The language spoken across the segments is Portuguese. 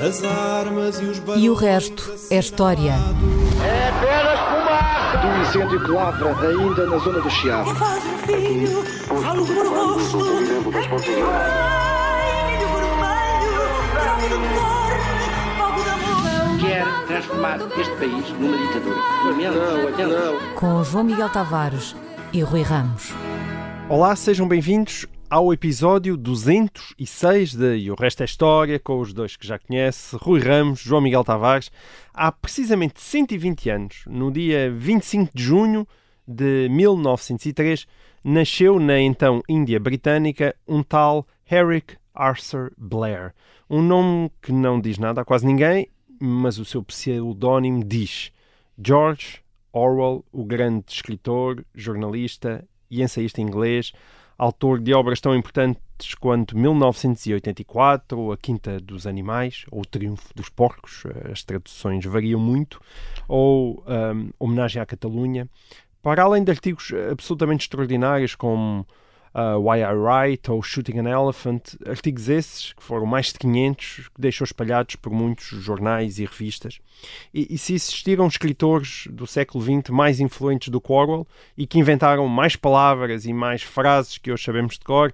As armas e os E o resto é história. É apenas fumaça! Do incêndio que lavra ainda na zona do Chiado. Faz um filho, falo por rosto. Quer transformar este país numa ditadura. Não, não. Com João Miguel Tavares e Rui Ramos. Olá, sejam bem-vindos ao episódio 206 de E o Resto é História, com os dois que já conhece, Rui Ramos, João Miguel Tavares. Há precisamente 120 anos, no dia 25 de junho de 1903, nasceu na então Índia Britânica um tal Eric Arthur Blair. Um nome que não diz nada a quase ninguém, mas o seu pseudónimo diz George Orwell, o grande escritor, jornalista e ensaísta inglês, autor de obras tão importantes quanto 1984, A Quinta dos Animais, ou O Triunfo dos Porcos, as traduções variam muito, ou um, Homenagem à Catalunha, para além de artigos absolutamente extraordinários como uh, Why I Write ou Shooting an Elephant, artigos esses que foram mais de 500, que deixou espalhados por muitos jornais e revistas. E, e se existiram escritores do século XX mais influentes do que Orwell e que inventaram mais palavras e mais frases que hoje sabemos de cor,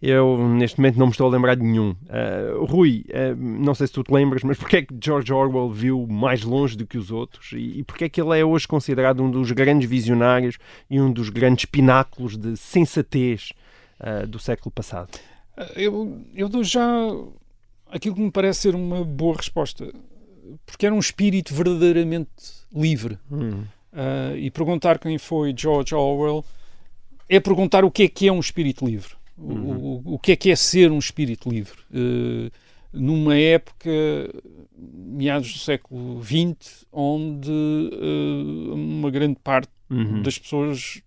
eu neste momento não me estou a lembrar de nenhum. Uh, Rui, uh, não sei se tu te lembras, mas porquê é que George Orwell viu mais longe do que os outros? E, e porquê é que ele é hoje considerado um dos grandes visionários e um dos grandes pináculos de sensatez uh, do século passado? Eu, eu dou já aquilo que me parece ser uma boa resposta. Porque era um espírito verdadeiramente livre. Hum. e perguntar quem foi George Orwell é perguntar o que é que é um espírito livre. Uhum. O, o, que é que é ser um espírito livre? Uh, numa época, meados do século XX, onde uh, uma grande parte Uhum. das pessoas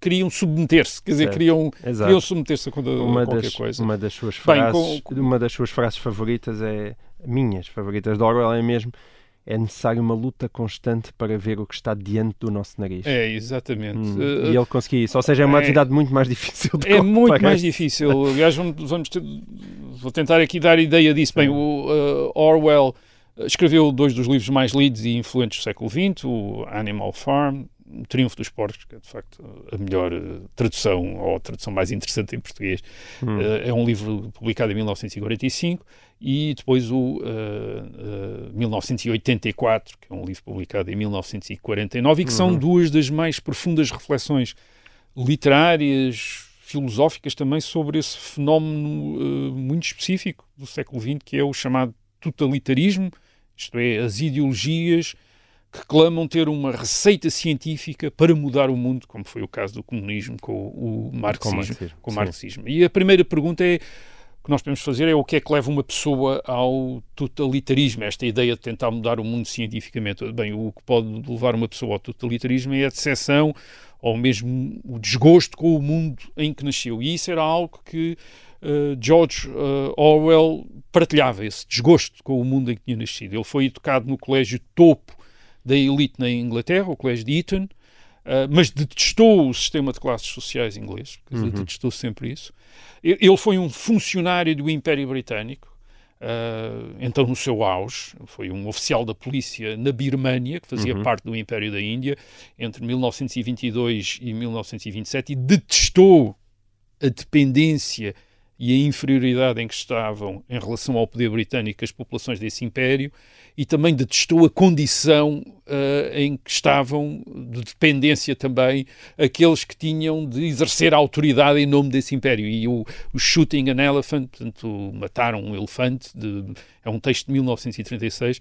queriam submeter-se, quer dizer, Certo. queriam, Exato. queriam submeter-se a, quando- a uma qualquer das, coisa. uma das suas Bem, frases, com- uma das suas frases favoritas é minhas favoritas de Orwell é mesmo é necessário uma luta constante para ver o que está diante do nosso nariz. É, exatamente. Hum, Uh, e ele conseguia isso. Ou seja, é uma é- atividade muito mais difícil do que É muito mais parece. difícil. Aliás, vamos, vamos ter- vou tentar aqui dar ideia disso. Bem, o uh, Orwell escreveu dois dos livros mais lidos e influentes do século XX, o Animal Farm, Triunfo dos Porcos, que é de facto a melhor uh, tradução, ou a tradução mais interessante em português. Hum. Uh, é um livro publicado em 1945 e depois o uh, uh, 1984, que é um livro publicado em 1949 e que são Uhum. duas das mais profundas reflexões literárias, filosóficas também sobre esse fenómeno uh, muito específico do século XX, que é o chamado totalitarismo, isto é, as ideologias que clamam ter uma receita científica para mudar o mundo, como foi o caso do comunismo com o marxismo. marxismo, com o marxismo. E a primeira pergunta é que nós podemos fazer é o que é que leva uma pessoa ao totalitarismo, esta ideia de tentar mudar o mundo cientificamente. Bem, o que pode levar uma pessoa ao totalitarismo é a decepção ou mesmo o desgosto com o mundo em que nasceu. E isso era algo que uh, George uh, Orwell partilhava, esse desgosto com o mundo em que tinha nascido. Ele foi educado no colégio topo da elite na Inglaterra, o colégio de Eton, uh, mas detestou o sistema de classes sociais inglês, dizer, Uhum. detestou sempre isso. Ele foi um funcionário do Império Britânico, uh, então no seu auge, foi um oficial da polícia na Birmânia, que fazia Uhum. parte do Império da Índia, entre 1922 e 1927, e detestou a dependência e a inferioridade em que estavam em relação ao poder britânico as populações desse império e também detestou a condição ah, em que estavam de dependência também aqueles que tinham de exercer a autoridade em nome desse império. E o, o Shooting an Elephant, portanto, mataram um elefante de- é um texto de 1936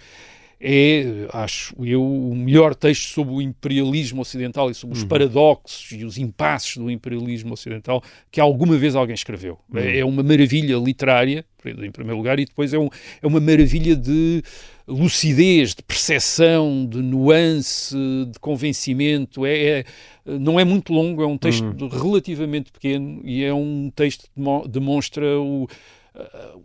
é, acho eu, o melhor texto sobre o imperialismo ocidental e sobre os paradoxos e os impasses do imperialismo ocidental que alguma vez alguém escreveu. É, é uma maravilha literária, em primeiro lugar, e depois é, um, é uma maravilha de lucidez, de percepção, de nuance, de convencimento. É, é- não é muito longo, é um texto relativamente pequeno e é um texto que demo- demonstra o,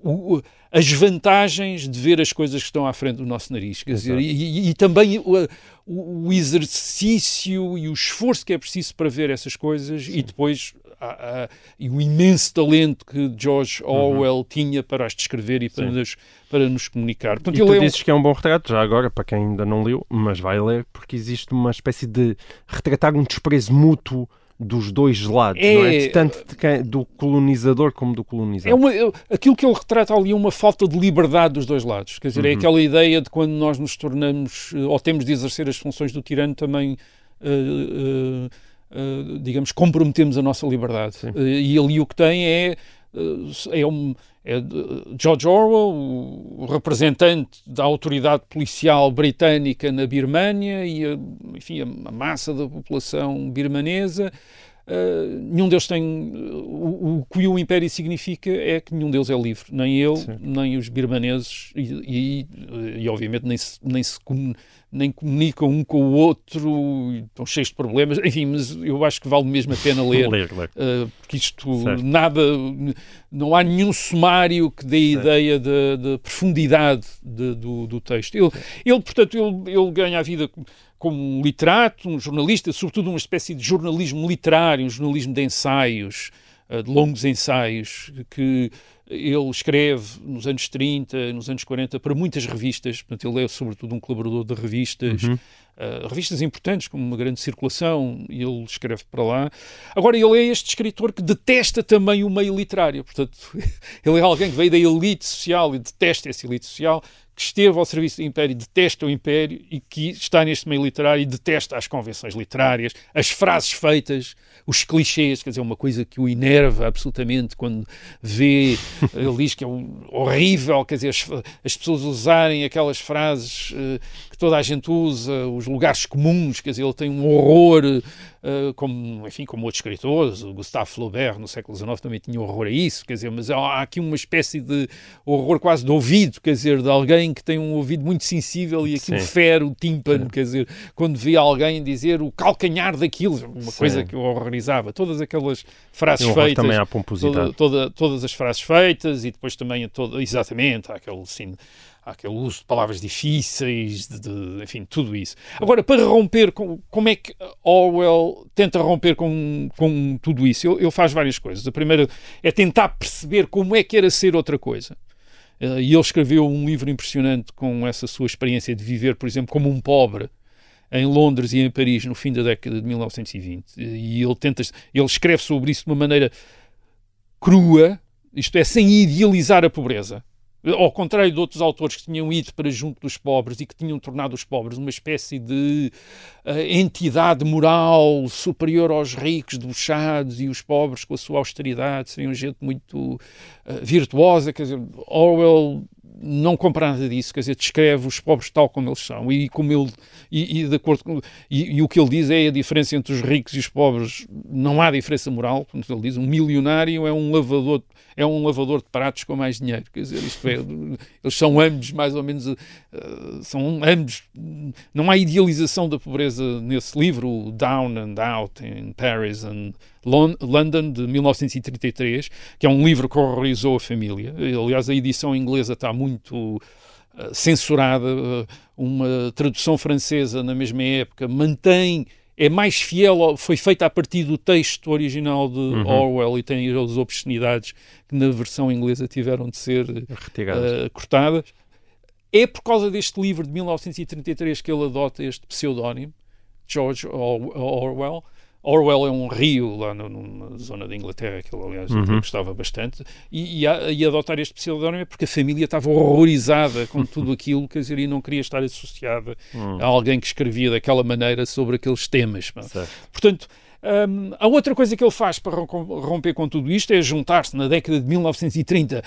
o- o- as vantagens de ver as coisas que estão à frente do nosso nariz. Quer dizer, e, e- e também o, o- exercício e o esforço que é preciso para ver essas coisas e depois a- a- e o imenso talento que George Orwell tinha para as descrever e para Sim. nos, para nos comunicar. Portanto, E tu é um- dizes que é um bom retrato, já agora, para quem ainda não leu, mas vai ler, porque existe uma espécie de retratar um desprezo mútuo dos dois lados, É- não é? De Tanto quem- do colonizador como do colonizado. É uma, é- aquilo que ele retrata ali é uma falta de liberdade dos dois lados. Quer dizer, é aquela ideia de quando nós nos tornamos, eh, ou temos de exercer as funções do tirano, também, eh, eh, eh, digamos, comprometemos a nossa liberdade. E ali o que tem é. Eh, é um, é George Orwell, o, representante da autoridade policial britânica na Birmânia e, a, enfim, a, massa da população birmanesa. Uh, nenhum deles tem. O, o que o Império significa é que nenhum deles é livre. Nem ele, nem os birmaneses, e, e, e, obviamente nem se, nem se nem comunicam um com o outro, estão cheios de problemas. Enfim, mas eu acho que vale mesmo a pena ler. Ler, ler. Uh, porque isto Certo. nada, não há nenhum sumário que dê ideia da da profundidade de- do, do texto. Ele, ele portanto, ele, ele ganha a vida como um literato, um jornalista, sobretudo uma espécie de jornalismo literário, um jornalismo de ensaios, uh, de longos ensaios, que ele escreve nos anos 30, nos anos 40, para muitas revistas, portanto ele é sobretudo um colaborador de revistas, uh, revistas importantes, com uma grande circulação, e ele escreve para lá. Agora, ele é este escritor que detesta também o meio literário, portanto, ele é alguém que veio da elite social e detesta essa elite social, que esteve ao serviço do Império, detesta o Império e que está neste meio literário e detesta as convenções literárias, as frases feitas, os clichês, quer dizer, uma coisa que o enerva absolutamente quando vê, ele diz que é um- horrível, quer dizer, as, as pessoas usarem aquelas frases eh, que toda a gente usa, os lugares comuns, quer dizer, ele tem um horror, eh, como, enfim, como outros escritores, o Gustave Flaubert no século XIX também tinha horror a isso, quer dizer, mas há, aqui uma espécie de horror quase de ouvido, quer dizer, de alguém que tem um ouvido muito sensível e aquilo Sim. fere o tímpano, quer dizer, quando vê alguém dizer o calcanhar daquilo, uma Sim. coisa que o horrorizava, todas aquelas frases um feitas, também à pomposidade. toda, toda- todas as frases feitas e depois também a toda, exatamente, há aquele, sim, há aquele uso de palavras difíceis, de, de- enfim, tudo isso. Agora, para romper, com, como é que Orwell tenta romper com, com tudo isso? Ele, ele faz várias coisas. A primeira é tentar perceber como é que era ser outra coisa. Eh, E ele escreveu um livro impressionante com essa sua experiência de viver, por exemplo, como um pobre em Londres e em Paris no fim da década de 1920. E ele tenta, ele escreve sobre isso de uma maneira crua, isto é, sem idealizar a pobreza. Ao contrário de outros autores que tinham ido para junto dos pobres e que tinham tornado os pobres uma espécie de eh, entidade moral superior aos ricos, debochados, e os pobres, com a sua austeridade, seriam gente muito eh, virtuosa. Quer dizer, Orwell não compra nada disso, quer dizer, descreve os pobres tal como eles são e como ele e, e de acordo com e, e o que ele diz é a diferença entre os ricos e os pobres. Não há diferença moral, portanto ele diz um milionário é um lavador é um lavador de pratos com mais dinheiro, quer dizer, isto é, eles são ambos mais ou menos eh, são ambos não há idealização da pobreza nesse livro, Down and Out in Paris and London de 1933, que é um livro que horrorizou a família. Aliás, a edição inglesa está muito eh, censurada. Eh, Uma tradução francesa na mesma época mantém é mais fiel, foi feita a partir do texto original de Orwell e tem as obscenidades que na versão inglesa tiveram de ser eh, cortadas. É por causa deste livro de 1933 que ele adota este pseudónimo, George Or- Orwell. Orwell é um rio lá no- numa zona da Inglaterra, que ele, aliás, Uhum. gostava bastante, e, e, a- e adotar este pseudónimo é porque a família estava horrorizada com tudo aquilo, quer dizer, e não queria estar associada a alguém que escrevia daquela maneira sobre aqueles temas. Portanto, hum, a outra coisa que ele faz para rom- romper com tudo isto é juntar-se na década de 1930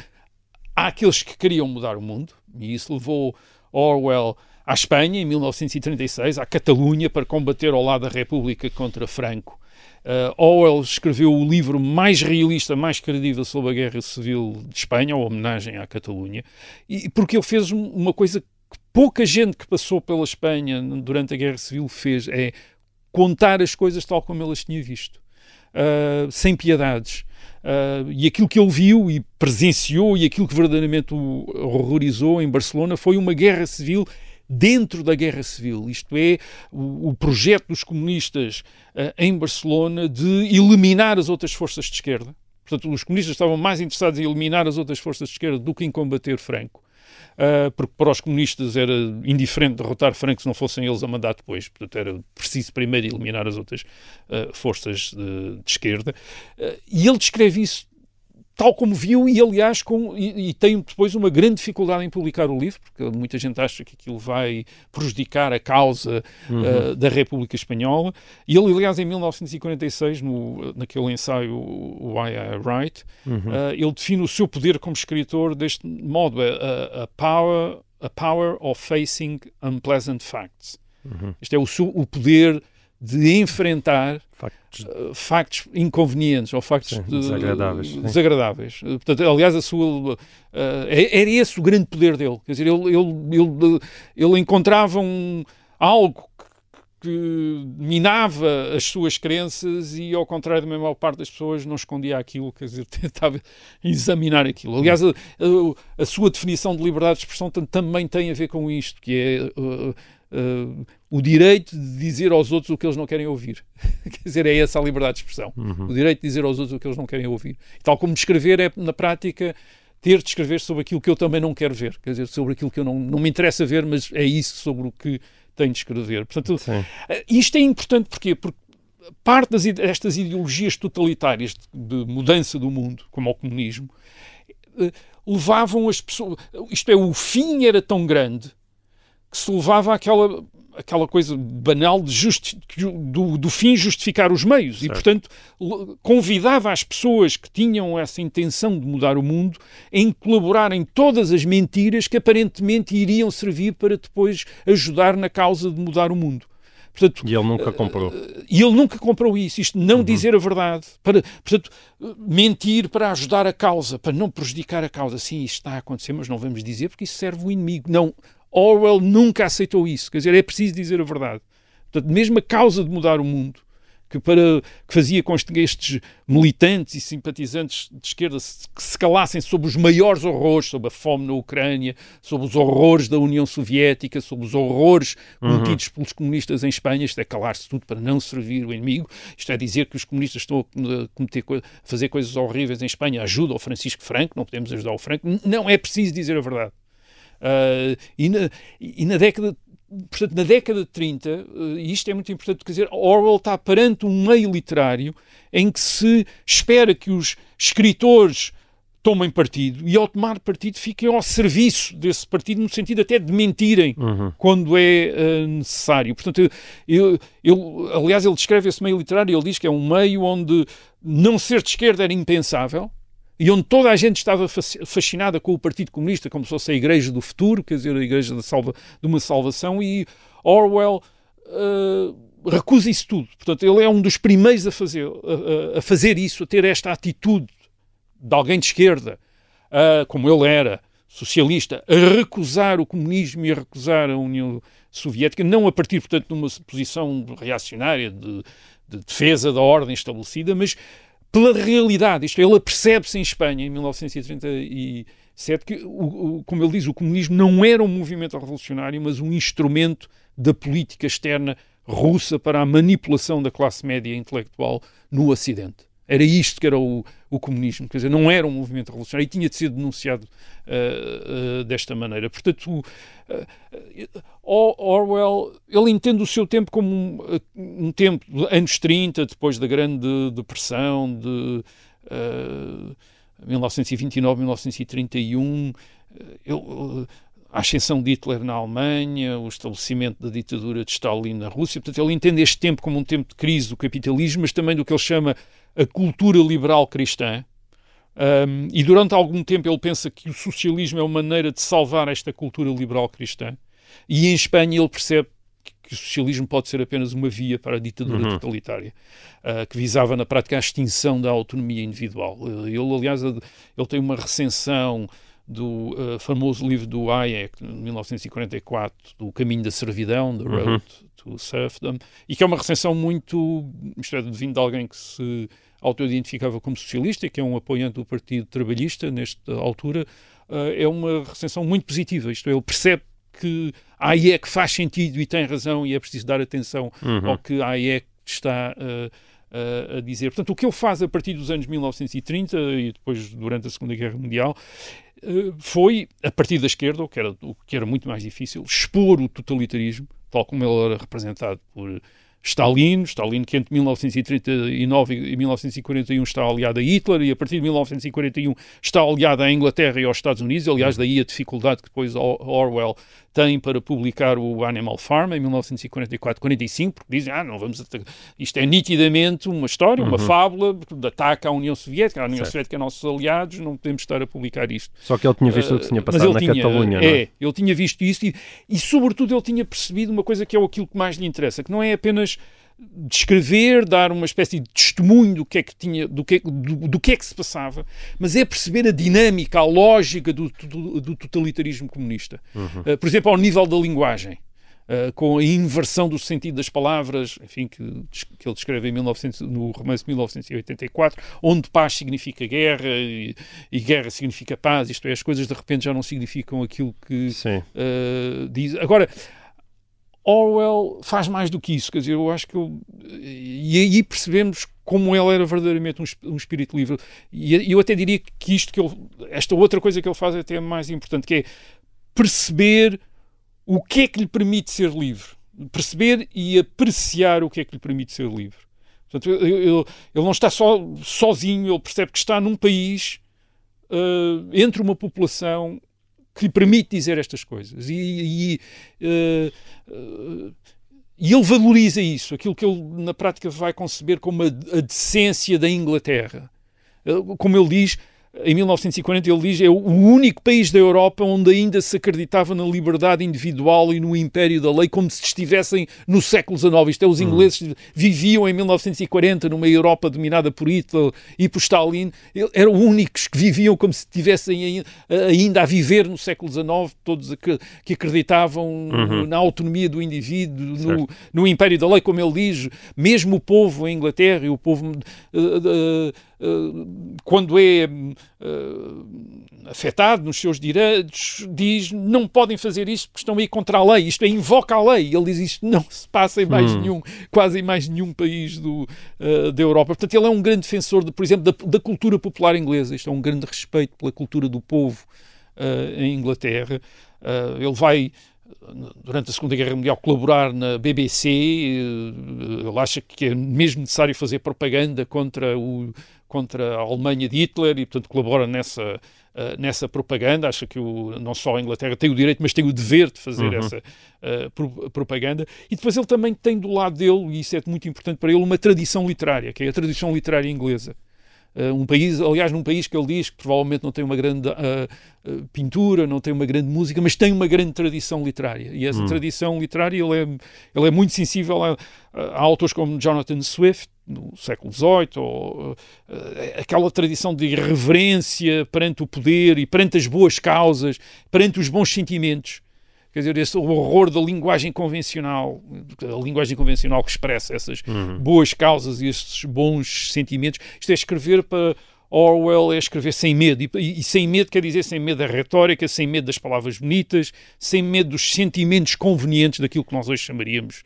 àqueles que queriam mudar o mundo, e isso levou Orwell à Espanha em 1936, à Catalunha, para combater ao lado da República contra Franco. Uh, Orwell escreveu o livro mais realista, mais credível sobre a Guerra Civil de Espanha, a homenagem à Catalunha, e porque ele fez um- uma coisa que pouca gente que passou pela Espanha durante a Guerra Civil fez, é contar as coisas tal como ele as tinha visto, uh, sem piedades. Uh, e aquilo que ele viu e presenciou e aquilo que verdadeiramente o horrorizou em Barcelona foi uma guerra civil dentro da guerra civil, isto é, o, o projeto dos comunistas uh, em Barcelona de eliminar as outras forças de esquerda. Portanto, os comunistas estavam mais interessados em eliminar as outras forças de esquerda do que em combater Franco. Uh, porque para os comunistas era indiferente derrotar Franco se não fossem eles a mandar depois. Portanto, era preciso primeiro eliminar as outras uh, forças de, de esquerda. Uh, e ele descreve isso tal como viu e aliás com, e, e tem depois uma grande dificuldade em publicar o livro porque muita gente acha que aquilo vai prejudicar a causa uhum. uh, da República Espanhola e ele aliás em 1946 no, naquele ensaio Why I Write uhum. uh, ele define o seu poder como escritor deste modo a, a power a power of facing unpleasant facts uhum. este é o, seu, o poder de enfrentar factos, uh, factos inconvenientes ou factos sim, de, desagradáveis. desagradáveis. Portanto, aliás, a sua, uh, era esse o grande poder dele. Quer dizer, ele, ele, ele, ele encontrava um, algo que minava as suas crenças e, ao contrário da maior parte das pessoas, não escondia aquilo, quer dizer, tentava examinar aquilo. Aliás, a, a, a sua definição de liberdade de expressão também tem a ver com isto, que é uh, uh, o direito de dizer aos outros o que eles não querem ouvir. Quer dizer, é essa a liberdade de expressão. Uhum. O direito de dizer aos outros o que eles não querem ouvir. Tal como descrever é, na prática, ter de escrever sobre aquilo que eu também não quero ver. Quer dizer, sobre aquilo que eu não, não me interessa ver, mas é isso sobre o que tenho de escrever. Portanto, Sim. Eh, isto é importante porquê? porque parte destas ideologias totalitárias de, de mudança do mundo, como o comunismo, eh, levavam as pessoas. Isto é, o fim era tão grande que se levava àquela, àquela coisa banal de justi do, do, fim justificar os meios. Certo. E, portanto, convidava as pessoas que tinham essa intenção de mudar o mundo em colaborar em todas as mentiras que aparentemente iriam servir para depois ajudar na causa de mudar o mundo. Portanto, e ele nunca comprou. E ele nunca comprou isso. Isto não uhum. dizer a verdade. Para, portanto, mentir para ajudar a causa, para não prejudicar a causa. Sim, isto está a acontecer, mas não vamos dizer porque isso serve o inimigo. Não. Orwell nunca aceitou isso. Quer dizer, é preciso dizer a verdade. Portanto, mesmo a causa de mudar o mundo, que, para, que fazia com que estes militantes e simpatizantes de esquerda se, que se calassem sobre os maiores horrores, sobre a fome na Ucrânia, sobre os horrores da União Soviética, sobre os horrores uhum. cometidos pelos comunistas em Espanha. Isto é calar-se tudo para não servir o inimigo. Isto é dizer que os comunistas estão a, cometer, a fazer coisas horríveis em Espanha. Ajuda o Francisco Franco, não podemos ajudar o Franco. Não, é preciso dizer a verdade. Uh, e, na, e na década portanto, na década de 30, uh, e isto é muito importante, dizer, Orwell está perante um meio literário em que se espera que os escritores tomem partido e, ao tomar partido, fiquem ao serviço desse partido, no sentido até de mentirem uhum. quando é uh, necessário. Portanto, eu, eu, aliás, ele descreve esse meio literário, ele diz que é um meio onde não ser de esquerda era impensável, e onde toda a gente estava fascinada com o Partido Comunista, como se fosse a Igreja do Futuro, quer dizer, a Igreja de, salva, de uma salvação, e Orwell uh, recusa isso tudo. Portanto, ele é um dos primeiros a fazer, a, a fazer isso, a ter esta atitude de alguém de esquerda, uh, como ele era, socialista, a recusar o comunismo e a recusar a União Soviética, não a partir, portanto, de uma posição reacionária de, de defesa da ordem estabelecida, mas pela realidade. Isto é, ele percebe-se em Espanha, em 1937, que, o, o, como ele diz, o comunismo não era um movimento revolucionário, mas um instrumento da política externa russa para a manipulação da classe média intelectual no Ocidente. Era isto que era o, o comunismo, quer dizer, não era um movimento revolucionário e tinha de ser denunciado uh, uh, desta maneira. Portanto, uh, Orwell, ele entende o seu tempo como um, um tempo, anos 30, depois da Grande Depressão, de 1929, 1931, ele, a ascensão de Hitler na Alemanha, o estabelecimento da ditadura de Stalin na Rússia. Portanto, ele entende este tempo como um tempo de crise do capitalismo, mas também do que ele chama a cultura liberal cristã. Um, e durante algum tempo ele pensa que o socialismo é uma maneira de salvar esta cultura liberal cristã. E em Espanha ele percebe que o socialismo pode ser apenas uma via para a ditadura uhum. totalitária, uh, que visava na prática a extinção da autonomia individual. Uh, ele, aliás, ele tem uma recensão do uh, famoso livro do Hayek, de 1944, do Caminho da Servidão, The Road uhum. to Serfdom, e que é uma recensão muito, isto é, vindo de alguém que se auto-identificava como socialista, que é um apoiante do Partido Trabalhista nesta altura, uh, é uma recensão muito positiva, isto é, ele percebe que Hayek faz sentido e tem razão e é preciso dar atenção ao que Hayek está uh, a dizer. Portanto, o que ele faz a partir dos anos 1930 e depois durante a Segunda Guerra Mundial uh, foi, a partir da esquerda, o que, era, o que era muito mais difícil, expor o totalitarismo, tal como ele era representado por Stalin, Stalin que entre 1939 e 1941 está aliado a Hitler e a partir de 1941 está aliado à Inglaterra e aos Estados Unidos, aliás daí a dificuldade que depois Orwell tem para publicar o Animal Farm em 1944-45, porque dizem, ah, não vamos isto é nitidamente uma história, uma uhum. fábula de ataque à União Soviética, a União certo. Soviética é nossos aliados, não podemos estar a publicar isto. Só que ele tinha visto uh, o que tinha passado na tinha, Catalunha, é, é, ele tinha visto isso e, e sobretudo ele tinha percebido uma coisa que é aquilo que mais lhe interessa, que não é apenas descrever, dar uma espécie de testemunho do que é que tinha, do que, do, do que é que se passava, mas é perceber a dinâmica, a lógica do, do, do totalitarismo comunista. Uhum. Uh, por exemplo, ao nível da linguagem. Uh, com a inversão do sentido das palavras, enfim, que, que ele descreve em 1900, no romance 1984, onde paz significa guerra e, e, guerra significa paz, isto é, as coisas de repente já não significam aquilo que uh, diz. Agora, Orwell faz mais do que isso, quer dizer, eu acho que eu, e aí percebemos como ele era verdadeiramente um, espírito livre. E eu até diria que isto que ele, esta outra coisa que ele faz é até mais importante, que é perceber o que é que lhe permite ser livre, perceber e apreciar o que é que lhe permite ser livre. Portanto, ele, ele não está só sozinho, ele percebe que está num país uh, entre uma população que lhe permite dizer estas coisas. E, e, uh, e, ele valoriza isso, aquilo que ele na prática vai conceber como a, a decência da Inglaterra. Uh, como ele diz, em 1940 ele diz é o único país da Europa onde ainda se acreditava na liberdade individual e no império da lei como se estivessem no século XIX. Isto é, os hum. ingleses uhum. viviam em 1940 numa Europa dominada por Hitler e por Stalin. Eram únicos que viviam como se estivessem ainda a viver no século XIX, todos que acreditavam uhum. na autonomia do indivíduo, no, no, império da lei, como ele diz. Mesmo o povo em Inglaterra e o povo... Uh, uh, quando é uh, afetado nos seus direitos, diz não podem fazer isto porque estão aí contra a lei, isto é, invoca a lei. Ele diz isto não se passa em mais hum. nenhum, quase em mais nenhum país do, uh, da Europa. Portanto, ele é um grande defensor, de, por exemplo, da, da, cultura popular inglesa. Isto é um grande respeito pela cultura do povo uh, em Inglaterra. Uh, ele vai durante a Segunda Guerra Mundial colaborar na BBC, ele acha que é mesmo necessário fazer propaganda contra o, contra a Alemanha de Hitler e, portanto, colabora nessa, uh, nessa propaganda. Acha que o, não só a Inglaterra tem o direito, mas tem o dever de fazer uhum. essa uh, pro, propaganda. E depois ele também tem do lado dele, e isso é muito importante para ele, uma tradição literária, que é a tradição literária inglesa. Uh, um país, aliás, num país que ele diz que provavelmente não tem uma grande uh, uh, pintura, não tem uma grande música, mas tem uma grande tradição literária. E essa hum. tradição literária ele é, ele é muito sensível a, a, autores como Jonathan Swift, no século XVIII, ou aquela tradição de irreverência perante o poder e perante as boas causas, perante os bons sentimentos. Quer dizer, esse horror da linguagem convencional, a linguagem convencional que expressa essas uhum. boas causas e esses bons sentimentos. Isto é escrever para Orwell, é escrever sem medo. E, e, sem medo quer dizer sem medo da retórica, sem medo das palavras bonitas, sem medo dos sentimentos convenientes daquilo que nós hoje chamaríamos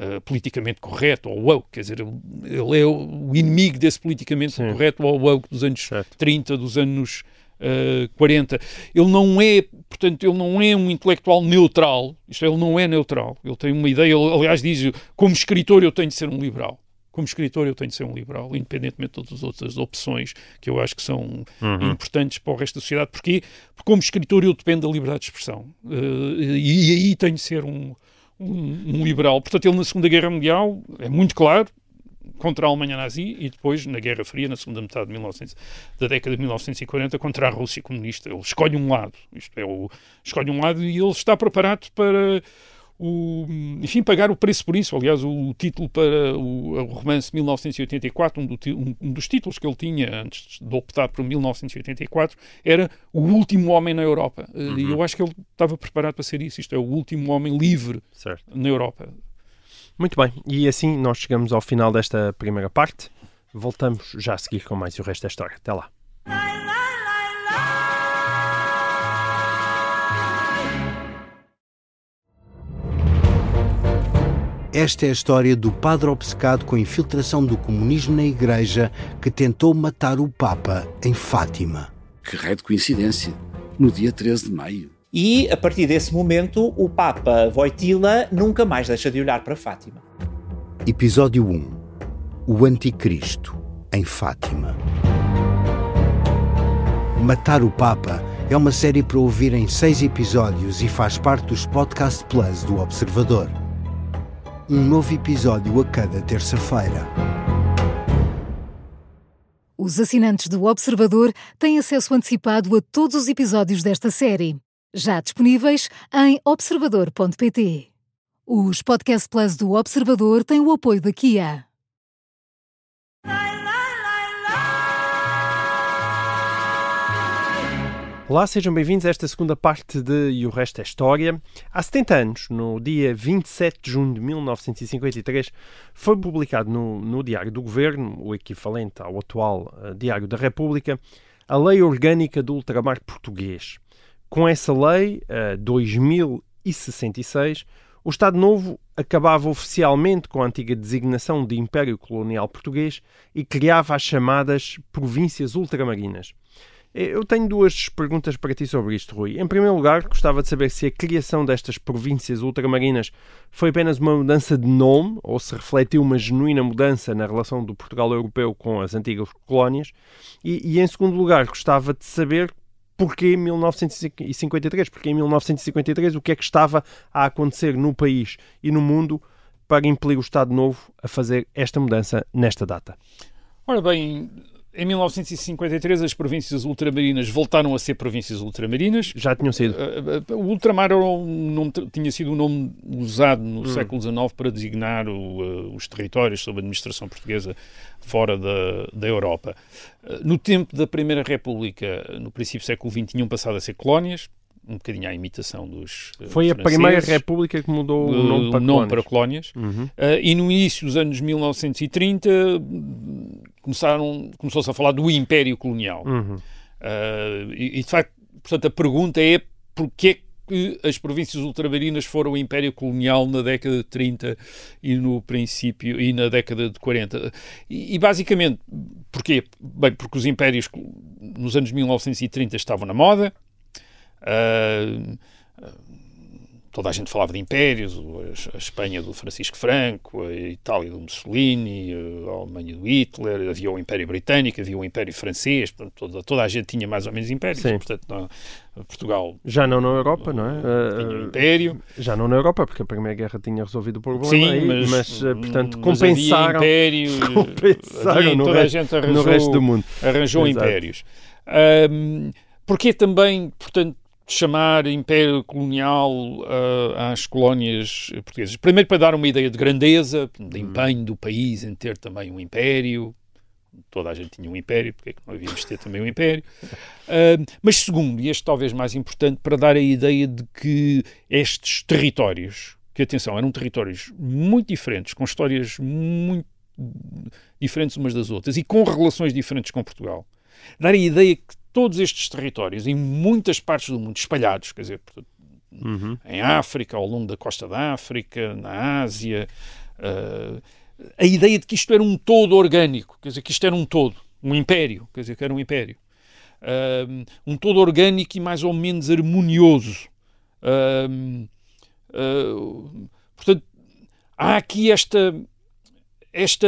Uh, politicamente correto, ou woke, quer dizer, ele é o inimigo desse politicamente Sim. correto ou woke dos anos certo. 30, dos anos uh, eh, 40. Ele não é, portanto, ele não é um intelectual neutral, isto é, ele não é neutral. Ele tem uma ideia, ele, aliás, diz, como escritor eu tenho de ser um liberal. Como escritor eu tenho de ser um liberal, independentemente de todas as outras opções que eu acho que são uhum. importantes para o resto da sociedade. Porquê? Porque como escritor eu dependo da liberdade de expressão. Uh, e, e aí tenho de ser um, um, um, liberal. Portanto, ele na Segunda Guerra Mundial é muito claro, contra a Alemanha nazi e depois na Guerra Fria, na segunda metade de 1900, da década de 1940, contra a Rússia comunista. Ele escolhe um lado, isto é, o, escolhe um lado e ele está preparado para o, enfim, pagar o preço por isso. Aliás, o, título para o, o romance 1984, um, do, um, um, dos títulos que ele tinha antes de optar por 1984, era O Último Homem na Europa. Uhum. E eu acho que ele estava preparado para ser isso. Isto é, o último homem livre certo. na Europa. Muito bem, e assim nós chegamos ao final desta primeira parte. Voltamos já a seguir com mais o resto da história. Até lá. Esta é a história do padre obcecado com a infiltração do comunismo na Igreja que tentou matar o Papa em Fátima. Que raio de coincidência! No dia 13 de maio. E, a partir desse momento, o Papa Voitila nunca mais deixa de olhar para Fátima. Episódio 1 O Anticristo, em Fátima. Matar o Papa é uma série para ouvir em seis episódios e faz parte dos Podcast Plus do Observador. Um novo episódio a cada terça-feira. Os assinantes do Observador têm acesso antecipado a todos os episódios desta série, já disponíveis em observador.pt. Os Podcast Plus do Observador têm o apoio da Kia. Olá, sejam bem-vindos a esta segunda parte de E o Resto é História. Há 70 anos, no dia 27 de junho de 1953, foi publicado no, no Diário do Governo, o equivalente ao atual uh, Diário da República, a Lei Orgânica do Ultramar Português. Com essa lei, uh, 2066, o Estado Novo acabava oficialmente com a antiga designação de Império Colonial Português e criava as chamadas Províncias Ultramarinas. Eu tenho duas perguntas para ti sobre isto, Rui. Em primeiro lugar, gostava de saber se a criação destas províncias ultramarinas foi apenas uma mudança de nome ou se refletiu uma genuína mudança na relação do Portugal europeu com as antigas colónias. E, e em segundo lugar, gostava de saber porquê 1953, porque em 1953 o que é que estava a acontecer no país e no mundo para impelir o Estado Novo a fazer esta mudança nesta data? Ora bem, em 1953, as províncias ultramarinas voltaram a ser províncias ultramarinas. Já tinham sido. O ultramar um nome, tinha sido um nome usado no hum. século XIX para designar o, os territórios sob administração portuguesa fora da, da Europa. No tempo da Primeira República, no princípio do século XX, tinham passado a ser colónias um bocadinho à imitação dos eh, Foi a Primeira República que mudou o nome para nome colónias. Para colónias. Uhum. Uh, e no início dos anos 1930 começaram, começou-se a falar do Império Colonial. Uhum. Uh, e, e, de facto, portanto, a pergunta é porquê que as províncias ultramarinas foram o Império Colonial na década de 30 e no princípio e na década de 40. E, e basicamente, porquê? Bem, porque os impérios nos anos 1930 estavam na moda, Uh, toda a gente falava de impérios, a Espanha do Francisco Franco, a Itália do Mussolini, a Alemanha do Hitler, havia o Império Britânico, havia o Império Francês, portanto, toda, toda a gente tinha mais ou menos impérios, Sim. portanto, não, Portugal... Já não na Europa, não é? Tinha um império. Já não na Europa, porque a Primeira Guerra tinha resolvido o problema Sim, aí, mas, mas, eh, portanto, compensaram, império, compensaram havia, no, toda resto, a gente arranjou, no resto do mundo. Arranjou Exato. impérios. Um, porque também, portanto, chamar Império Colonial uh, às colónias portuguesas. Primeiro para dar uma ideia de grandeza, de empenho do país em ter também um império. Toda a gente tinha um império, porque é que não havíamos ter também um império? Uh, mas segundo, e este talvez mais importante, para dar a ideia de que estes territórios, que atenção, eram territórios muito diferentes, com histórias muito diferentes umas das outras e com relações diferentes com Portugal. Dar a ideia que todos estes territórios, em muitas partes do mundo, espalhados, quer dizer, uhum. em África, ao longo da costa da África, na Ásia, uh, a ideia de que isto era um todo orgânico, quer dizer, que isto era um todo, um império, quer dizer, que era um império. Uh, um todo orgânico e mais ou menos harmonioso. Uh, portanto, há aqui esta, esta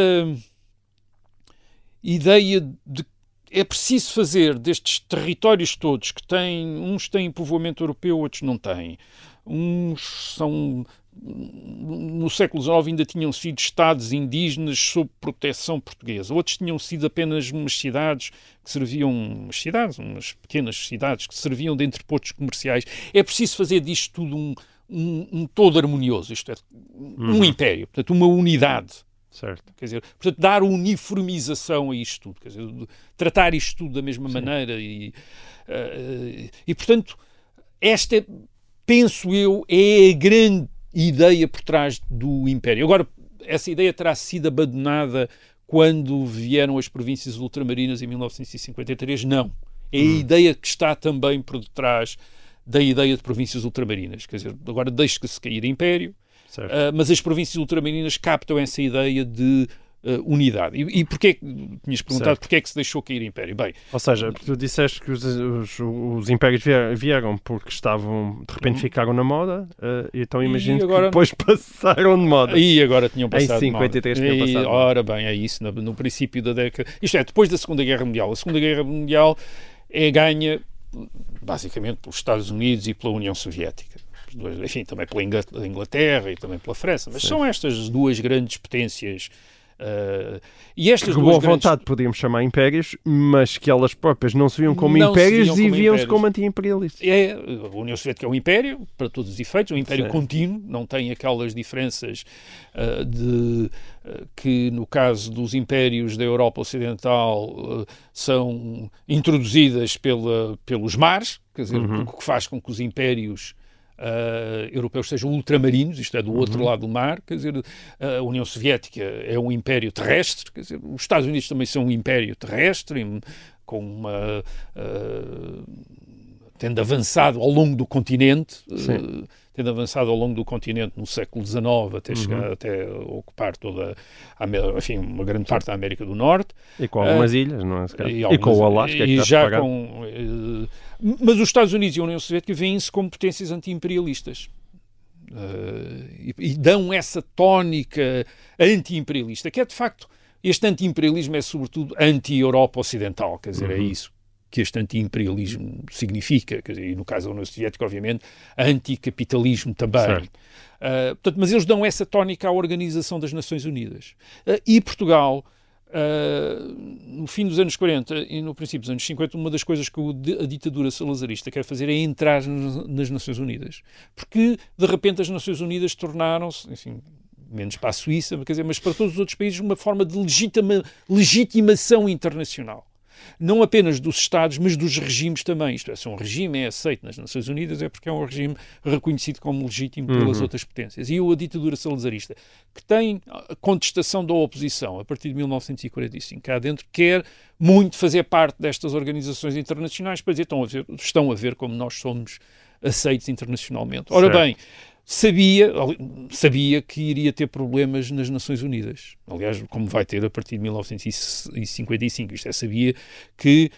ideia de é preciso fazer destes territórios todos que têm, uns têm povoamento europeu, outros não têm. Uns são no século XIX ainda tinham sido estados indígenas sob proteção portuguesa. Outros tinham sido apenas umas cidades que serviam, umas cidades, umas pequenas cidades que serviam de entrepostos comerciais. É preciso fazer disto tudo um, um, um todo harmonioso, isto é, um uhum. império, portanto, uma unidade. Certo. Quer dizer, portanto, dar uniformização a isto tudo, quer dizer, tratar isto tudo da mesma Sim. maneira e, uh, e, portanto, esta, penso eu, é a grande ideia por trás do Império. Agora, essa ideia terá sido abandonada quando vieram as províncias ultramarinas em 1953? Não. É a hum. ideia que está também por detrás da ideia de províncias ultramarinas. Quer dizer, agora deixa-se cair Império. Uh, mas as províncias ultramarinas captam essa ideia de uh, unidade. E, e porquê, tinhas perguntado Certo. porquê é que se deixou cair o Império? Bem, Ou seja, tu disseste que os, os, os impérios vier- vieram porque estavam, de repente ficaram na moda, e então imagino Uhum. agora- que depois passaram de moda. aí agora tinham passado. 53 mal. tinham E, passado mal. Ora bem, é isso, no, no princípio da década. Isto é, depois da Segunda Guerra Mundial. A Segunda Guerra Mundial é ganha basicamente pelos Estados Unidos e pela União Soviética. Dois- Enfim, também pela Ingla- Inglaterra e também pela França. Mas são estas duas grandes potências. ah, e estas Que boa grandes- vontade podíamos chamar impérios, mas que elas próprias não se viam como Não impérios viam e como viam-se impérios. como anti-imperialistas. É, a União Soviética é um império, para todos os efeitos, um império Sim. contínuo, não tem aquelas diferenças ah, de, ah, que, no caso dos impérios da Europa Ocidental, são introduzidas pela, pelos mares, quer dizer, Uhum. o que faz com que os impérios ah, europeus sejam ultramarinos, isto é, do outro Uhum. lado do mar, quer dizer, a União Soviética é um império terrestre, quer dizer, os Estados Unidos também são um império terrestre, com uma... ah, tendo avançado ao longo do continente, Sim. Tendo avançado ao longo do continente no século XIX até chegar até ocupar toda a, enfim, uma grande parte da América do Norte. E com algumas ilhas, não é? E, algumas- com o Alasca, que e está já com eh, mas os Estados Unidos e a União Soviética veem-se como potências anti-imperialistas. Eh, e, e dão essa tónica anti-imperialista que é de facto este anti-imperialismo é sobretudo anti-Europa Ocidental, quer dizer, é Uhum. isso que este anti-imperialismo significa, quer dizer, e no caso da União Soviética, obviamente, anticapitalismo também. Uh, portanto, mas eles dão essa tónica à Organização das Nações Unidas. Uh, e Portugal, uh, no fim dos anos 40 e no princípio dos anos 50, uma das coisas que a ditadura salazarista quer fazer é entrar nas, Nações Unidas. Porque, de repente, as Nações Unidas tornaram-se, enfim, menos para a Suíça, quer dizer, mas para todos os outros países, uma forma de legitima, legitimação internacional. Não apenas dos Estados, mas dos regimes também. Isto é, se um regime é aceito nas Nações Unidas é porque é um regime reconhecido como legítimo pelas Uhum. outras potências. E a ditadura salazarista, que tem contestação da oposição a partir de 1945 cá dentro, quer muito fazer parte destas organizações internacionais para dizer estão a ver, estão a ver como nós somos aceitos internacionalmente. Ora Certo. bem, sabia, sabia que iria ter problemas nas Nações Unidas. Aliás, como vai ter a partir de 1955. Isto é, sabia que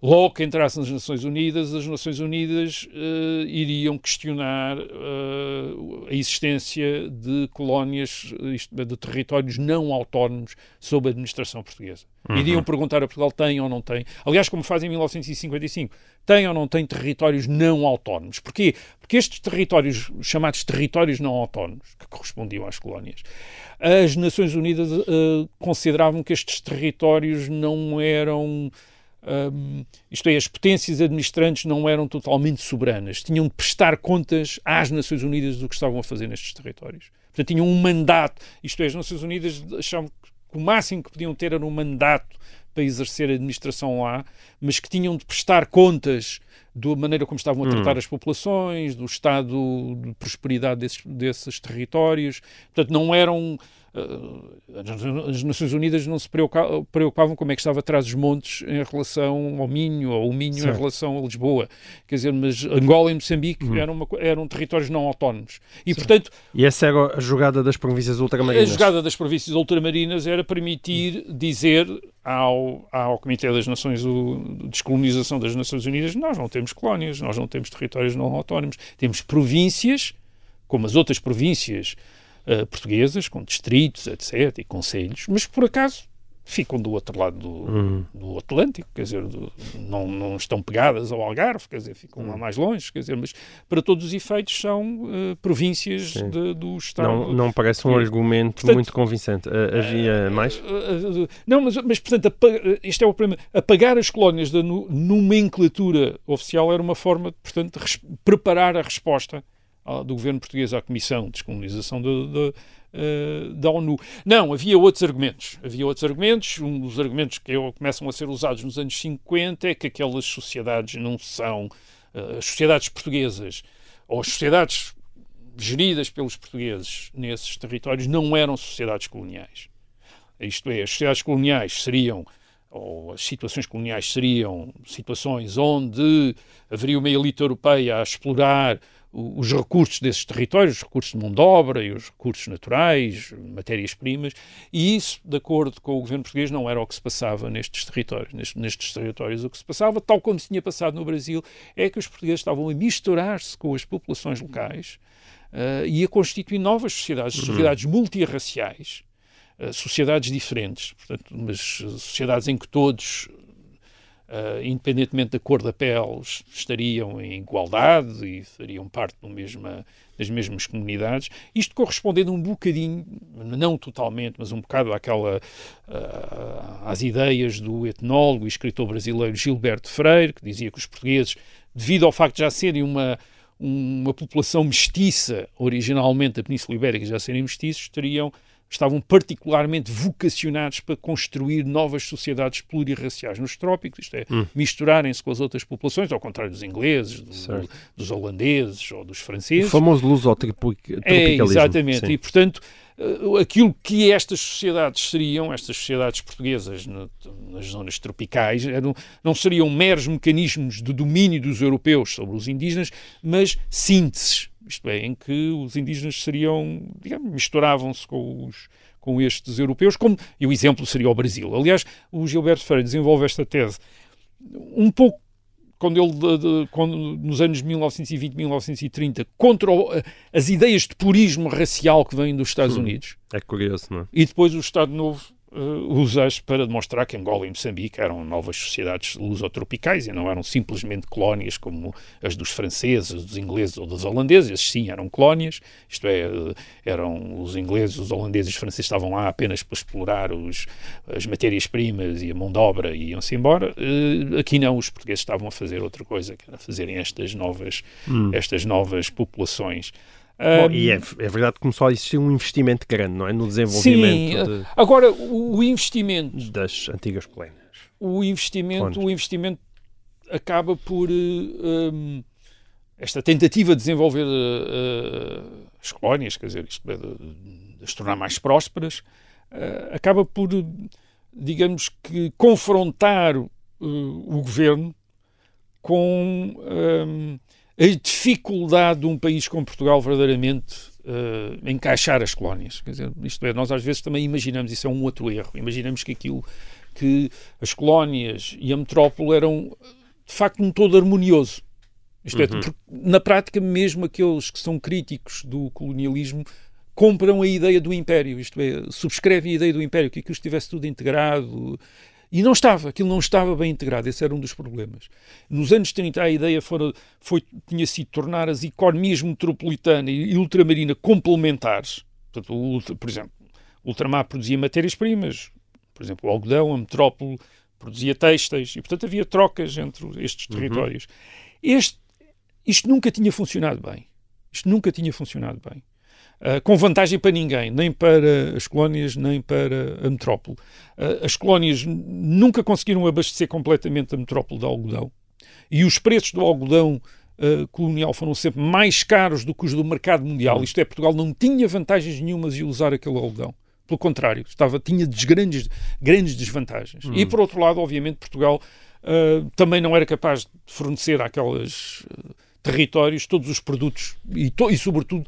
logo que entrasse nas Nações Unidas, as Nações Unidas eh, iriam questionar eh, a existência de colónias, é, de territórios não autónomos sob a administração portuguesa. Iriam perguntar a Portugal tem ou não tem. Aliás, como fazem em 1955, tem ou não tem territórios não autónomos. Porquê? Porque estes territórios, chamados territórios não autónomos, que correspondiam às colónias, as Nações Unidas eh, consideravam que estes territórios não eram. Hum, isto é, as potências administrantes não eram totalmente soberanas. Tinham de prestar contas às Nações Unidas do que estavam a fazer nestes territórios. Portanto, tinham um mandato. Isto é, as Nações Unidas achavam que o máximo que podiam ter era um mandato para exercer a administração lá, mas que tinham de prestar contas da maneira como estavam a tratar as populações, do estado de prosperidade desses, desses territórios. Portanto, não eram. Eh, as- as Nações Unidas não se preocupa- preocupavam como é que estava atrás dos montes em relação ao Minho, ou o Minho em Certo. relação a Lisboa. Quer dizer, mas Angola e Moçambique eram, uma eram territórios não autónomos. E, portanto, E essa era a jogada das províncias a ultramarinas. jogada das províncias ultramarinas era permitir dizer ao, ao Comitê das Nações, de Descolonização das Nações Unidas, nós não temos colónias, nós não temos territórios não autónomos, temos províncias, como as outras províncias eh, portuguesas, com distritos, etc., e conselhos, mas que por acaso ficam do outro lado do, Hum. do Atlântico, quer dizer, do- não, não estão pegadas ao Algarve, quer dizer, ficam Hum. lá mais longe, quer dizer, mas para todos os efeitos são eh, províncias de- do Estado. Não, não parece um Sim. argumento Portanto, muito convincente. Ah, havia mais? Uh, uh, uh, Não, mas, mas portanto, este é o problema. Apagar as colónias da nomenclatura oficial era uma forma, portanto, de preparar a resposta do governo português à Comissão de Descolonização da, da, eh, da ONU. Não, havia outros argumentos. Havia outros argumentos. Um dos argumentos que começam a ser usados nos anos 50 é que aquelas sociedades não são. eh, as sociedades portuguesas ou as sociedades geridas pelos portugueses nesses territórios não eram sociedades coloniais. Isto é, as sociedades coloniais seriam, ou as situações coloniais seriam situações onde haveria uma elite europeia a explorar os recursos desses territórios, os recursos de mão de obra e os recursos naturais, matérias-primas, e isso, de acordo com o governo português, não era o que se passava nestes territórios. Nestes, nestes territórios, o que se passava, tal como se tinha passado no Brasil, é que os portugueses estavam a misturar-se com as populações locais uh, e a constituir novas sociedades, sociedades multirraciais, uh, sociedades diferentes, portanto, mas sociedades em que todos Uh, independentemente da cor da pele, estariam em igualdade e fariam parte mesma, das mesmas comunidades. Isto correspondendo um bocadinho, não totalmente, mas um bocado àquela, uh, às ideias do etnólogo e escritor brasileiro Gilberto Freire, que dizia que os portugueses, devido ao facto de já serem uma, uma população mestiça, originalmente da Península Ibérica já serem mestiços, teriam estavam particularmente vocacionados para construir novas sociedades plurirraciais nos trópicos, isto é, hum. misturarem-se com as outras populações, ao contrário dos ingleses, do, dos holandeses ou dos franceses. O famoso lusotropicalismo. É, exatamente, Sim. e portanto eh, aquilo que estas sociedades seriam, estas sociedades portuguesas nas zonas tropicais, eram, não seriam meros mecanismos de domínio dos europeus sobre os indígenas, mas sínteses isto é, em que os indígenas seriam, digamos, misturavam-se com os com estes europeus, como, e o exemplo seria o Brasil. Aliás, o Gilberto Freire desenvolve esta tese um pouco quando ele, de, de, quando, nos anos 1920, 1930, contra o, as ideias de purismo racial que vêm dos Estados hum, Unidos. É curioso, não é? E depois o Estado Novo usa-as para demonstrar que Angola e Moçambique eram novas sociedades lusotropicais e não eram simplesmente colónias como as dos franceses, dos ingleses ou dos holandeses. Esses sim eram colónias, isto é, uh, eram os ingleses, os holandeses e os franceses estavam lá apenas para explorar os, as matérias-primas e a mão de obra e iam-se embora. Uh, aqui não, os portugueses estavam a fazer outra coisa, que era fazerem estas novas, hum. estas novas populações. Bom, e é, é, verdade que começou a existir um investimento grande, não é? No desenvolvimento. Sim, de, agora o investimento. Das antigas colónias. O investimento, o investimento acaba por. Uh, um, esta tentativa de desenvolver uh, as colónias, quer dizer, isto de, de as tornar mais prósperas, uh, acaba por, digamos que, confrontar o governo com. Um, a dificuldade de um país como Portugal verdadeiramente uh, encaixar as colónias. Quer dizer, isto é, nós às vezes também imaginamos, isso é um outro erro, imaginamos que aquilo, que as colónias e a metrópole eram de facto um todo harmonioso. Isto é, uhum. é, na prática, mesmo aqueles que são críticos do colonialismo compram a ideia do império, isto é, subscrevem a ideia do império, que aquilo estivesse tudo integrado, e não estava, aquilo não estava bem integrado, esse era um dos problemas. Nos anos 30 a ideia fora, foi, tinha sido tornar as economias metropolitana e ultramarina complementares. Portanto, por exemplo, o ultramar produzia matérias-primas, por exemplo, o algodão, a metrópole produzia têxteis, e portanto havia trocas entre estes uhum. territórios. Uhum. Este, isto nunca tinha funcionado bem. Isto nunca tinha funcionado bem. Uh, com vantagem para ninguém, nem para as colónias, nem para a metrópole. Uh, as colónias nunca conseguiram abastecer completamente a metrópole de algodão e os preços do algodão uh, colonial foram sempre mais caros do que os do mercado mundial. Isto é, Portugal não tinha vantagens nenhumas em usar aquele algodão. Pelo contrário, estava, tinha des grandes, grandes desvantagens. Hum. E, por outro lado, obviamente, Portugal também não era capaz de fornecer àqueles territórios todos os produtos e, e sobretudo,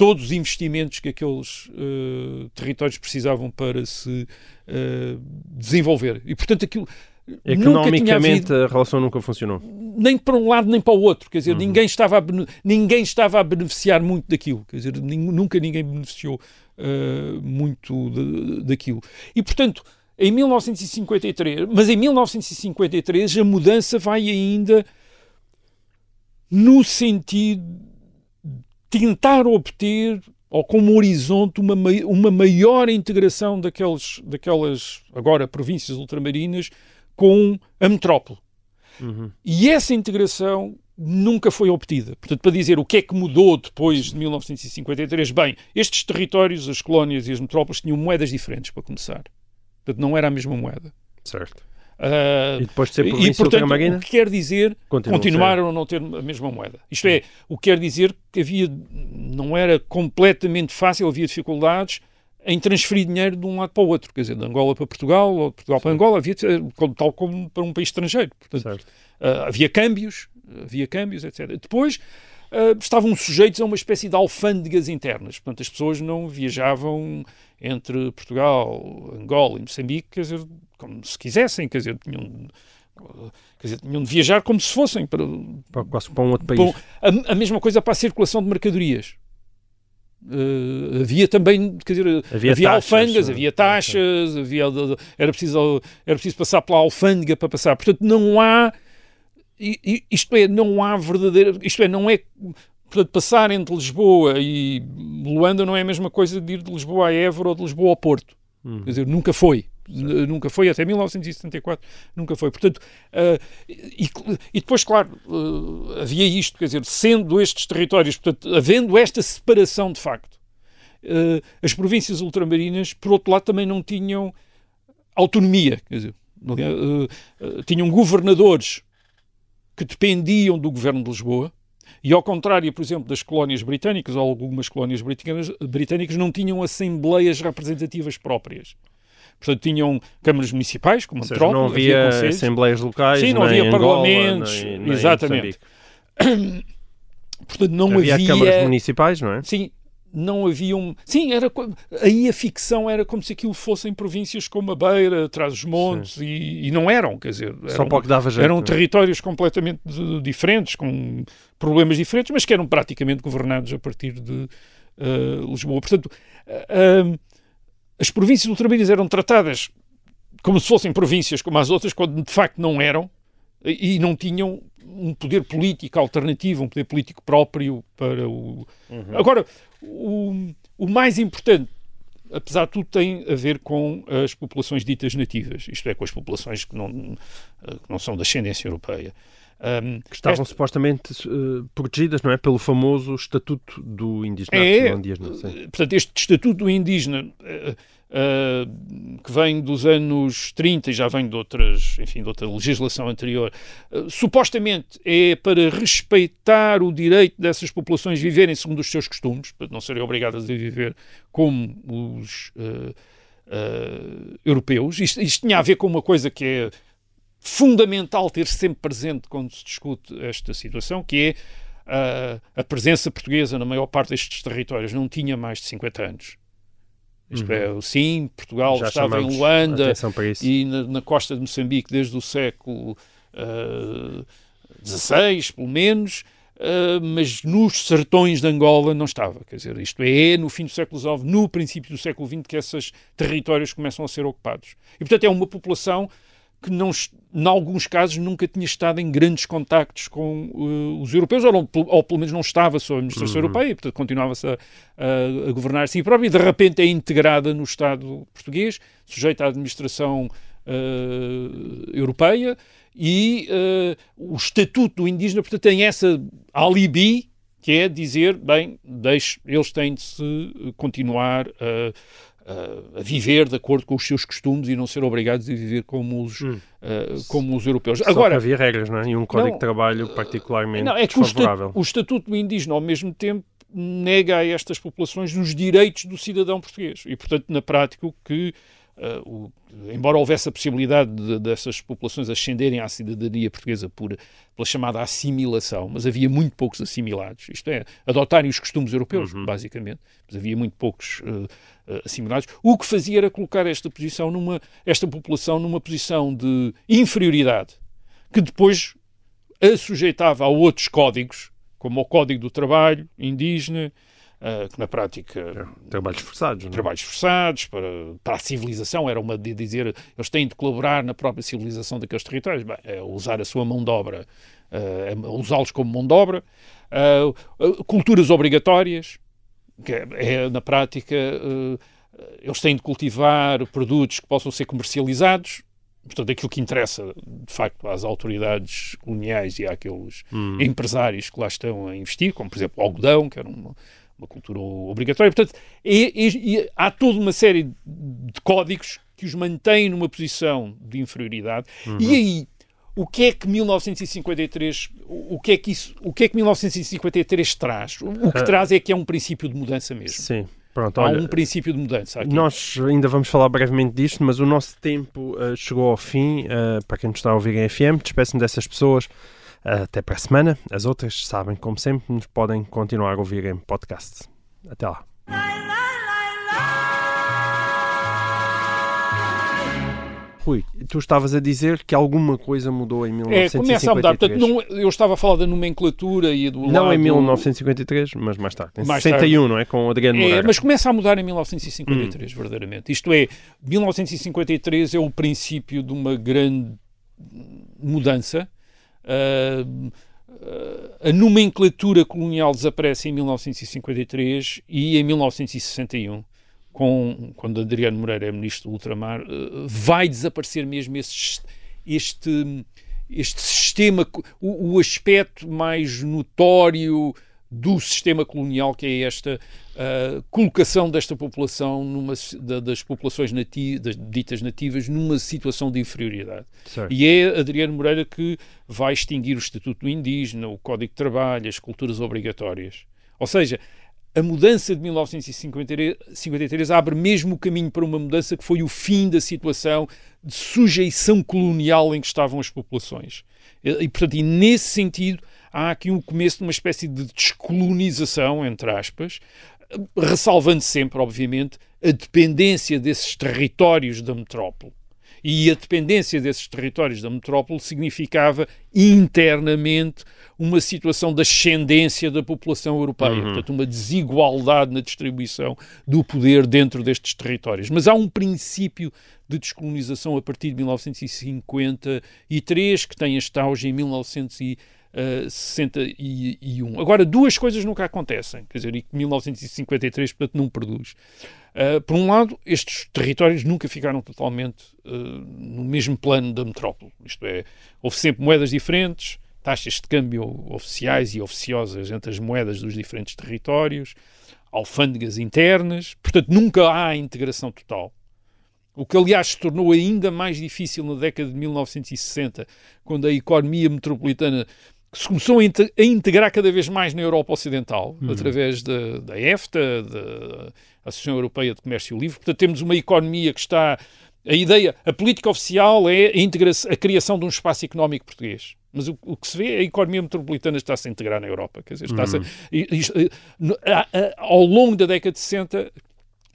todos os investimentos que aqueles uh, territórios precisavam para se uh, desenvolver. E, portanto, aquilo. Economicamente, havido, a relação nunca funcionou. Nem para um lado, nem para o outro. Quer dizer, uhum. ninguém, estava a, ninguém estava a beneficiar muito daquilo. Quer dizer, nunca ninguém beneficiou uh, muito de, daquilo. E, portanto, em 1953, mas em 1953 a mudança vai ainda no sentido tentar obter ou como horizonte uma, uma maior integração daqueles, daquelas agora províncias ultramarinas com a metrópole. Uhum. E essa integração nunca foi obtida. Portanto, para dizer o que é que mudou depois de 1953, bem, estes territórios, as colónias e as metrópoles tinham moedas diferentes, para começar. Portanto, não era a mesma moeda. Certo. Uh, e depois de ser e, portanto, o que quer dizer continuaram a não ter a mesma moeda. Isto é, o que quer dizer que havia, não era completamente fácil, havia dificuldades em transferir dinheiro de um lado para o outro, quer dizer, de Angola para Portugal ou de Portugal para Angola, havia, tal como para um país estrangeiro. Portanto, uh, havia câmbios, havia câmbios, etc. Depois, uh, estavam sujeitos a uma espécie de alfândegas internas. Portanto, as pessoas não viajavam entre Portugal, Angola e Moçambique, quer dizer, como se quisessem, quer dizer, tinham, quer dizer, tinham de viajar como se fossem para, para, para um outro país. Para, a, a, mesma coisa para a circulação de mercadorias. Uh, havia também, quer dizer, havia, havia taxas, alfândegas, uh, havia taxas, havia, era, preciso, era preciso passar pela alfândega para passar. Portanto, não há, isto é, não há verdadeira, isto é, não é, portanto, passar entre Lisboa e Luanda não é a mesma coisa de ir de Lisboa a Évora ou de Lisboa ao Porto. Uhum. Quer dizer, nunca foi. Nunca foi, até 1974, nunca foi. Portanto, uh, e, e, depois, claro, uh, havia isto, quer dizer, sendo estes territórios, portanto, havendo esta separação de facto, uh, as províncias ultramarinas, por outro lado, também não tinham autonomia, quer dizer, tinham governadores que dependiam do governo de Lisboa, e ao contrário, por exemplo, das colónias britânicas, ou algumas colónias britânicas, britânicas não tinham assembleias representativas próprias. Portanto, tinham câmaras municipais, como seja, Não havia, havia assembleias locais, Sim, não havia Angola, parlamentos. Nem, nem exatamente. Portanto, não havia, havia câmaras municipais, não é? Sim, não havia um. Sim, era, aí a ficção era como se aquilo fossem províncias como a Beira, Trás-os-Montes, e, e, não eram, quer dizer. Eram, Só pouco dava jeito. Eram é? territórios completamente diferentes, com problemas diferentes, mas que eram praticamente governados a partir de uh, Lisboa. Portanto, uh, as províncias ultramarinas eram tratadas como se fossem províncias como as outras, quando de facto não eram, e não tinham um poder político alternativo, um poder político próprio para o. Uhum. Agora, o, o mais importante, apesar de tudo, tem a ver com as populações ditas nativas, isto é, com as populações que não, que não são de ascendência europeia. Um, que estavam esta... supostamente uh, protegidas, não é? Pelo famoso Estatuto do Indígena. É, indígena, portanto, este Estatuto do Indígena, uh, uh, que vem dos anos 30 e já vem de outras, enfim, de outra legislação anterior, supostamente é para respeitar o direito dessas populações viverem segundo os seus costumes, para não serem obrigadas a viver como os europeus. Isto, isto tinha a ver com uma coisa que é fundamental ter sempre presente quando se discute esta situação, que é uh, a presença portuguesa na maior parte destes territórios não tinha mais de 50 anos. Isto é, uhum. é, sim, Portugal Já estava em Luanda e na, na, costa de Moçambique desde o século XVI, uh, pelo menos, uh, mas nos sertões de Angola não estava. Quer dizer, isto é, no fim do século XIX, no princípio do século XX, que esses territórios começam a ser ocupados. E, portanto, é uma população que, não, em alguns casos, nunca tinha estado em grandes contactos com uh, os europeus, ou, ou, pelo menos não estava sob a administração uhum. europeia, portanto continuava-se a, a, a, governar assim própria, e de repente é integrada no Estado português, sujeita à administração uh, europeia, e uh, o Estatuto do Indígena, portanto, tem essa alibi, que é dizer, bem, deixe, eles têm de se continuar a a viver de acordo com os seus costumes e não ser obrigados a viver como os, hum. uh, como os europeus. Só Agora, havia regras não é? e um código não, de trabalho particularmente não, é que desfavorável. O, Estatuto do Indígena, ao mesmo tempo, nega a estas populações os direitos do cidadão português. E, portanto, na prática, o que o, embora houvesse a possibilidade de, dessas populações ascenderem à cidadania portuguesa por, pela chamada assimilação, mas havia muito poucos assimilados, isto é, adotarem os costumes europeus, uhum. basicamente, mas havia muito poucos uh, assimilados, o que fazia era colocar esta posição numa, esta população numa posição de inferioridade, que depois a sujeitava a outros códigos, como o Código do Trabalho indígena, que na prática... É, trabalhos forçados. Não? É? Trabalhos forçados para, para a civilização, era uma de dizer, eles têm de colaborar na própria civilização daqueles territórios, Bem, é usar a sua mão de obra, uh, usá-los como mão de obra, uh, culturas obrigatórias, que é, é na prática eles têm de cultivar produtos que possam ser comercializados, portanto, aquilo que interessa, de facto, às autoridades coloniais e àqueles hum. empresários que lá estão a investir, como, por exemplo, o algodão, que era uma, uma cultura obrigatória. Portanto, há toda uma série de códigos que os mantêm numa posição de inferioridade. Uhum. E aí, o que é que 1953, o que é que isso, o que é que 1953 traz? O que uh, traz é que é um princípio de mudança mesmo. Sim. Pronto, Há olha, um princípio de mudança aqui. Nós ainda vamos falar brevemente disto, mas o nosso tempo uh, chegou ao fim. Uh, para quem nos está a ouvir em FM, despeço-me dessas pessoas Até para a semana. As outras, sabem, como sempre, nos podem continuar a ouvir em podcast. Até lá. Rui, tu estavas a dizer que alguma coisa mudou em 1953. É, começa a mudar. Portanto, não, eu estava a falar da nomenclatura e do Não lado... em 1953, mas mais tarde. Em Mais 61, não é? Com Adriano É, Moreira. mas começa a mudar em 1953, verdadeiramente. Isto é, 1953 é o princípio de uma grande mudança. Ah, a nomenclatura colonial desaparece em 1953 e em 1961, com, quando Adriano Moreira é ministro do ultramar, ah, vai desaparecer mesmo esse, este, este sistema, o, o aspecto mais notório do sistema colonial, que é esta uh, colocação desta população, numa, da, das populações nativas, das ditas nativas, numa situação de inferioridade. Certo. E é Adriano Moreira que vai extinguir o Estatuto do Indígena, o Código de Trabalho, as culturas obrigatórias. Ou seja, a mudança de 1953 abre mesmo o caminho para uma mudança que foi o fim da situação de sujeição colonial em que estavam as populações. E, e, portanto, e nesse sentido, há aqui um começo de uma espécie de descolonização, entre aspas, ressalvando sempre, obviamente, a dependência desses territórios da metrópole. E a dependência desses territórios da metrópole significava internamente uma situação de ascendência da população europeia, Uhum. portanto, uma desigualdade na distribuição do poder dentro destes territórios. Mas há um princípio de descolonização a partir de 1953 que tem este auge em 1961. Agora, duas coisas nunca acontecem, quer dizer, e que 1953, portanto, não produz. Uh, por um lado, estes territórios nunca ficaram totalmente uh, no mesmo plano da metrópole. Isto é, houve sempre moedas diferentes, taxas de câmbio oficiais e oficiosas entre as moedas dos diferentes territórios, alfândegas internas, portanto, nunca há integração total. O que, aliás, se tornou ainda mais difícil na década de 1960, quando a economia metropolitana se começou a, inte a integrar cada vez mais na Europa Ocidental, Uhum. através da, da EFTA, da Associação Europeia de Comércio Livre. Portanto, temos uma economia que está. A ideia, a política oficial é a, a criação de um espaço económico português. Mas o, o que se vê é a economia metropolitana está-se a integrar na Europa. Quer dizer, está-se a- a- ao longo da década de 60,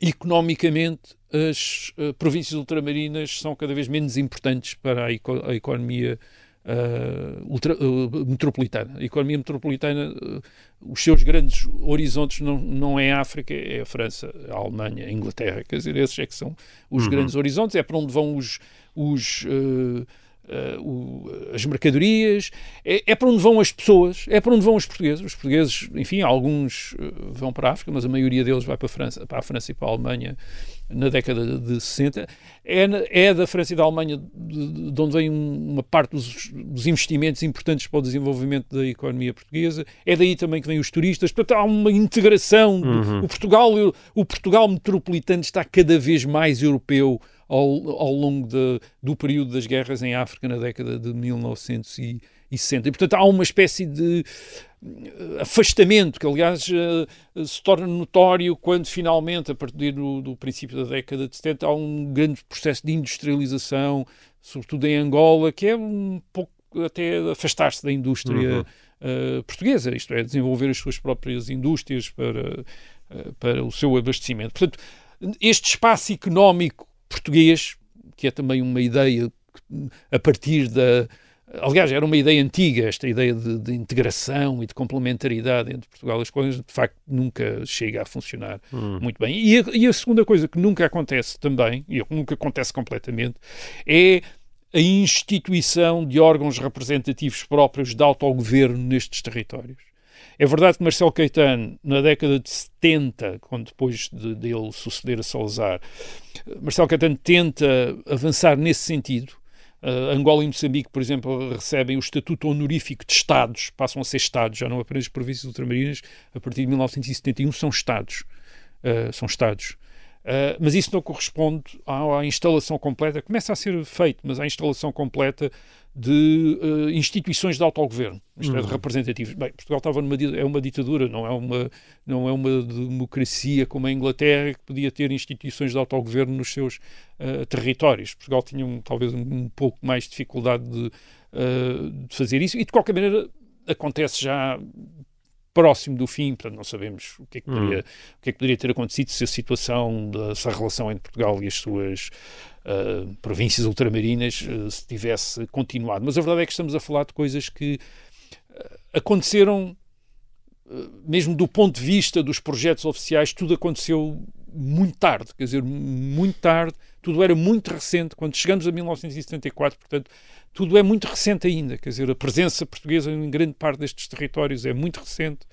economicamente, as eh, províncias ultramarinas são cada vez menos importantes para a, eco- a economia eh, ultra- eh, metropolitana. A economia metropolitana, eh, os seus grandes horizontes não, não é a África, é a França, a Alemanha, a Inglaterra. Quer dizer, esses é que são os grandes horizontes, é para onde vão os. os o- as mercadorias, é, é para onde vão as pessoas, é para onde vão os portugueses. Os portugueses, enfim, alguns vão para a África, mas a maioria deles vai para a França, para a França e para a Alemanha na década de 60. É, é da França e da Alemanha de, de onde vem um- uma parte dos, dos investimentos importantes para o desenvolvimento da economia portuguesa. É daí também que vêm os turistas. Portanto, há uma integração. do- O, Portugal, o Portugal metropolitano está cada vez mais europeu ao, ao longo de- do período das guerras em África na década de 1960. E, portanto, há uma espécie de eh, afastamento, que aliás eh, se torna notório quando finalmente, a partir do, do princípio da década de 70, há um grande processo de industrialização, sobretudo em Angola, que é um pouco até afastar-se da indústria eh, portuguesa, isto é, desenvolver as suas próprias indústrias para, eh, para o seu abastecimento. Portanto, este espaço económico português, que é também uma ideia a partir da. Aliás, era uma ideia antiga, esta ideia de, de integração e de complementaridade entre Portugal e as colónias, de facto, nunca chega a funcionar muito bem. E a, e a segunda coisa que nunca acontece também, e nunca acontece completamente, é a instituição de órgãos representativos próprios de autogoverno nestes territórios. É verdade que Marcelo Caetano, na década de 70, quando depois de, dele suceder a Salazar, Marcelo Caetano tenta avançar nesse sentido. Uh, Angola e Moçambique, por exemplo, recebem o estatuto honorífico de Estados, passam a ser Estados, já não apenas províncias ultramarinas, a partir de 1971 são Estados. Uh, são Estados. Uh, mas isso não corresponde à, à, instalação completa, começa a ser feito, mas à instalação completa de uh, instituições de autogoverno, isto uhum. é, de representativos. Bem, Portugal estava numa, é uma ditadura, não é uma, não é uma democracia como a Inglaterra, que podia ter instituições de autogoverno nos seus uh, territórios. Portugal tinha um, talvez um, um, pouco mais de dificuldade de de fazer isso, e de qualquer maneira acontece já próximo do fim, portanto não sabemos o que é que poderia, hum. o que é que poderia ter acontecido se a situação, se a relação entre Portugal e as suas uh, províncias ultramarinas uh, se tivesse continuado. Mas a verdade é que estamos a falar de coisas que uh, aconteceram, mesmo do ponto de vista dos projetos oficiais, tudo aconteceu muito tarde, quer dizer, muito tarde, tudo era muito recente. Quando chegamos a 1974, portanto, tudo é muito recente ainda, quer dizer, a presença portuguesa em grande parte destes territórios é muito recente.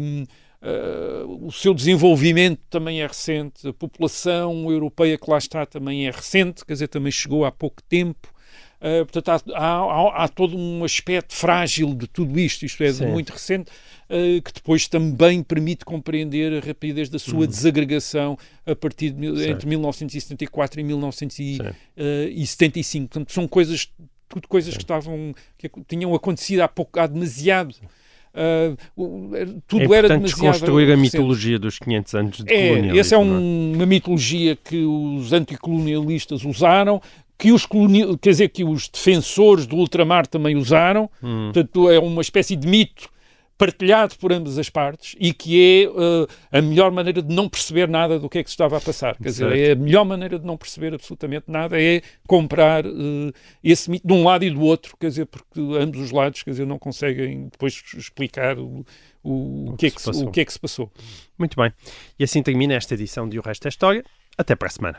Um, Uh, o seu desenvolvimento também é recente, a população europeia que lá está também é recente, quer dizer, também chegou há pouco tempo. Uh, portanto, há, há, há, todo um aspecto frágil de tudo isto, isto é Sim. muito recente, que depois também permite compreender a rapidez da sua hum. desagregação a partir de entre 1974 e 1975. Portanto, são coisas, tudo coisas que estavam, que tinham acontecido há pouco, há demasiado. Uh, tudo é era demasiado construir a mitologia dos 500 anos de é, colonialismo. Essa é um, uma mitologia que os anticolonialistas usaram, que os colonial, quer dizer que os defensores do ultramar também usaram. Hum. Portanto, é uma espécie de mito partilhado por ambas as partes e que é uh, a melhor maneira de não perceber nada do que é que se estava a passar. Quer certo. dizer, é a melhor maneira de não perceber absolutamente nada é comprar uh, esse mito de um lado e do outro, quer dizer, porque ambos os lados, quer dizer, não conseguem depois explicar o, o, o, que, é que se, o que é que se passou. Muito bem. E assim termina esta edição de O Resto é História. Até para a semana.